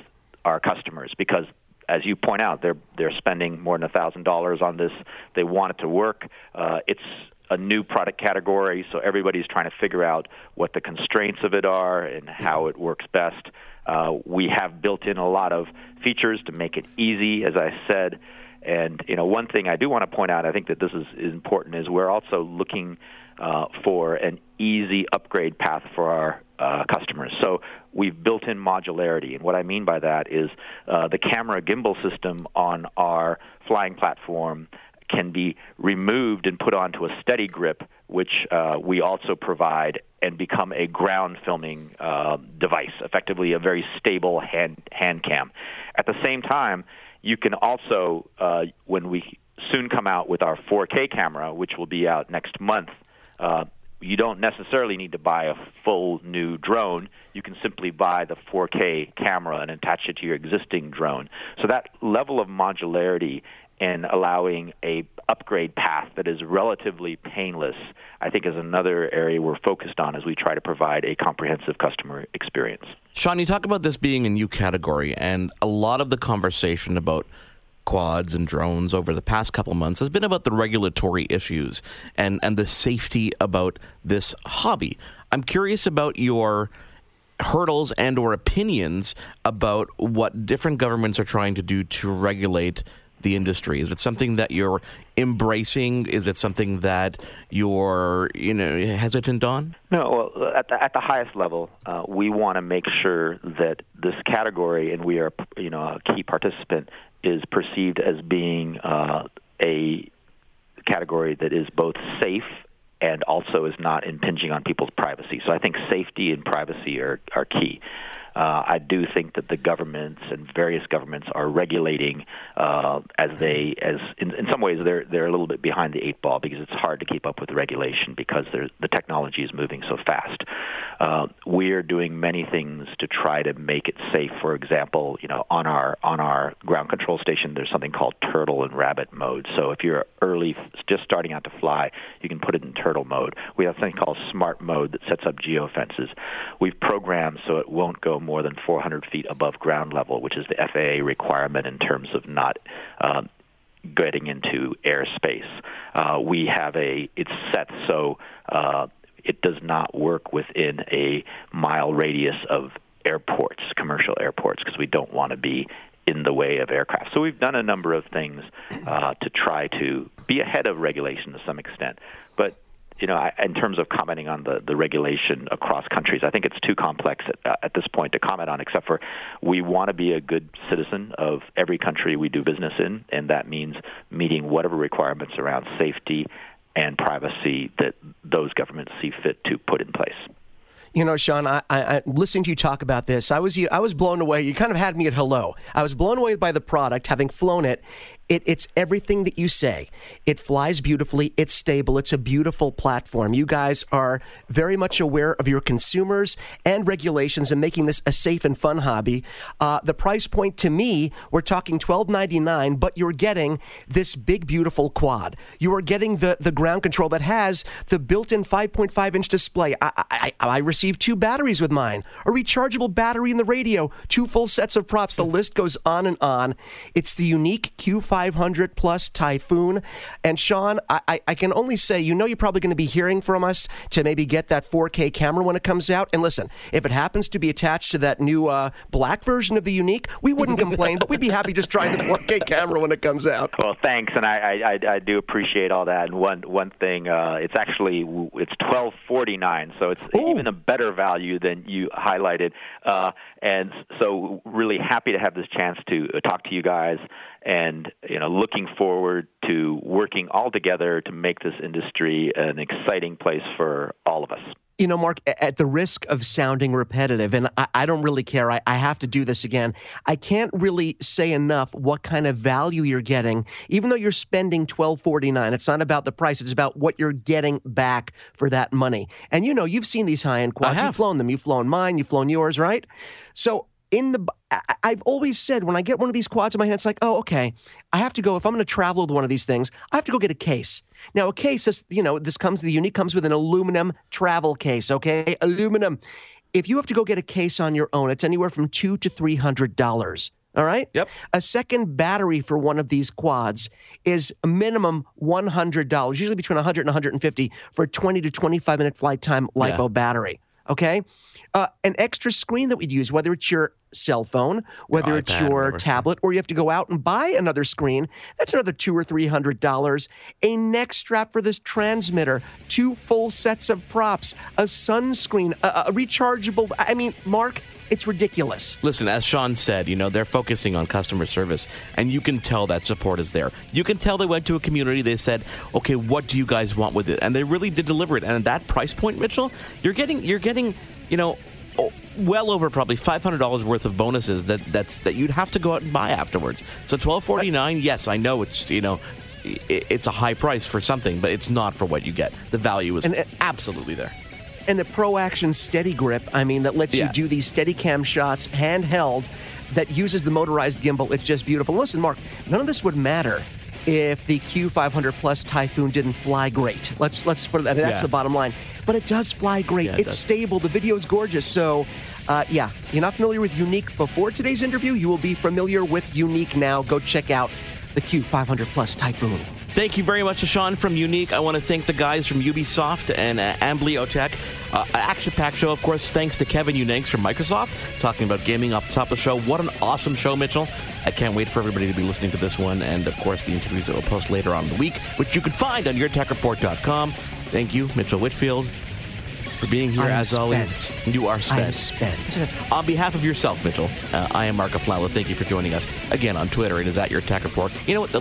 [SPEAKER 8] our customers because as you point out, they're they're spending more than thousand dollars on this. They want it to work. Uh, it's a new product category, so everybody's trying to figure out what the constraints of it are and how it works best. Uh, we have built in a lot of features to make it easy, as I said. And you know, one thing I do want to point out, I think that this is, is important, is we're also looking uh, for an easy upgrade path for our uh, customers. So we've built in modularity, and what I mean by that is uh, the camera gimbal system on our flying platform can be removed and put onto a steady grip, which uh, we also provide and become a ground filming uh, device, effectively a very stable hand, hand cam. At the same time, you can also, uh, when we soon come out with our 4K camera, which will be out next month, uh, you don't necessarily need to buy a full new drone. You can simply buy the 4K camera and attach it to your existing drone. So that level of modularity and allowing a upgrade path that is relatively painless, I think is another area we're focused on as we try to provide a comprehensive customer experience.
[SPEAKER 2] Shan, you talk about this being a new category, and a lot of the conversation about quads and drones over the past couple months has been about the regulatory issues and, and the safety about this hobby. I'm curious about your hurdles and or opinions about what different governments are trying to do to regulate the industry? Is it something that you're embracing? Is it something that you're, you know, hesitant on?
[SPEAKER 8] No. Well, at the, at the highest level, uh, we want to make sure that this category, and we are, you know, a key participant, is perceived as being uh, a category that is both safe and also is not impinging on people's privacy. So I think safety and privacy are, are key. Uh, I do think that the governments and various governments are regulating uh, as they as in, in some ways they're they're a little bit behind the eight ball because it's hard to keep up with regulation because the technology is moving so fast. Uh, we're doing many things to try to make it safe. For example, you know on our on our ground control station there's something called turtle and rabbit mode. So if you're early just starting out to fly, you can put it in turtle mode. We have something called smart mode that sets up geofences. We've programmed so it won't go more than 400 feet above ground level, which is the FAA requirement in terms of not um, getting into airspace. Uh, we have a it's set so uh, it does not work within a mile radius of airports, commercial airports, because we don't want to be in the way of aircraft. So we've done a number of things uh, to try to be ahead of regulation to some extent. But you know, in terms of commenting on the, the regulation across countries, I think it's too complex at, uh, at this point to comment on, except for we want to be a good citizen of every country we do business in, and that means meeting whatever requirements around safety and privacy that those governments see fit to put in place.
[SPEAKER 3] You know, Shan, I, I, I, listening to you talk about this, I was I was blown away. You kind of had me at hello. I was blown away by the product, having flown it, it, it's everything that you say. It flies beautifully. It's stable. It's a beautiful platform. You guys are very much aware of your consumers and regulations and making this a safe and fun hobby. Uh, the price point to me, we're talking twelve ninety nine, but you're getting this big, beautiful quad. You are getting the, the ground control that has the built-in 5.5 inch display. I, I, I received two batteries with mine, a rechargeable battery in the radio, two full sets of props. The list goes on and on. It's the Yuneec Q5 500 plus Typhoon. And Shan, I, I can only say, you know, you're probably going to be hearing from us to maybe get that 4K camera when it comes out. And listen, if it happens to be attached to that new uh, black version of the Yuneec, we wouldn't [LAUGHS] complain, but we'd be happy just trying the 4K camera when it comes out.
[SPEAKER 8] Well, thanks, and I, I, I do appreciate all that. And one one thing, uh, it's actually it's 12.49, so it's Ooh. even a better value than you highlighted. Uh, and so, really happy to have this chance to talk to you guys and you know looking forward to working all together to make this industry an exciting place for all of us.
[SPEAKER 3] You know, Mark, at the risk of sounding repetitive, and I, I don't really care, I, I, have to do this again. I can't really say enough what kind of value you're getting, even though you're spending twelve forty nine. It's not about the price; it's about what you're getting back for that money. And you know, you've seen these high end quads. You've flown them. You've flown mine. You've flown yours, right? So in the I've always said when I get one of these quads in my hand, it's like, oh, okay, I have to go. If I'm going to travel with one of these things, I have to go get a case. Now, a case, is, you know, this comes the Yuneec comes with an aluminum travel case. Okay, aluminum. If you have to go get a case on your own, it's anywhere from two to three hundred dollars. All right.
[SPEAKER 2] Yep.
[SPEAKER 3] A second battery for one of these quads is a minimum one hundred dollars, usually between 100 and 150 for a 20 to 25 minute flight time lipo yeah. battery. Okay. Uh, an extra screen that we'd use, whether it's your cell phone, whether it's your tablet, or you have to go out and buy another screen. That's another two or three hundred dollars. A neck strap for this transmitter, two full sets of props, a sunscreen, a, a rechargeable. I mean, Mark. It's ridiculous.
[SPEAKER 2] Listen, as Shan said, you know, they're focusing on customer service, and you can tell that support is there. You can tell they went to a community, they said, okay, what do you guys want with it? And they really did deliver it. And at that price point, Mitchell, you're getting, you're getting, you know, oh, well over probably five hundred dollars worth of bonuses that that's that you'd have to go out and buy afterwards. So twelve forty nine. Yes, I know it's you know it's a high price for something, but it's not for what you get. The value is and, uh, absolutely there.
[SPEAKER 3] And the Pro Action Steady Grip, I mean, that lets yeah. you do these steady cam shots handheld that uses the motorized gimbal. It's just beautiful. Listen, Mark, none of this would matter if the Q500 Plus Typhoon didn't fly great. Let's let's put it. That that's yeah. the bottom line. But it does fly great. Yeah, it it's does. stable. The video is gorgeous. So, uh, yeah, you're not familiar with Yuneec before today's interview. You will be familiar with Yuneec now. Go check out the Q500 Plus Typhoon.
[SPEAKER 2] Thank you very much to Shan from Yuneec. I want to thank the guys from Ubisoft and uh, Amblyotech. Uh, Action Pack show, of course, thanks to Kevin Unangst from Microsoft, talking about gaming off the top of the show. What an awesome show, Mitchell. I can't wait for everybody to be listening to this one, and of course, the interviews that we'll post later on in the week, which you can find on yourtechreport.com. Thank you, Mitchell Whitfield for being here
[SPEAKER 3] I'm
[SPEAKER 2] as
[SPEAKER 3] spent.
[SPEAKER 2] always. You are spent.
[SPEAKER 3] Spent.
[SPEAKER 2] on behalf of yourself, Mitchell, uh, I am Mark Aflalo. Thank you for joining us again on Twitter. It is at your tech report. You know what? The,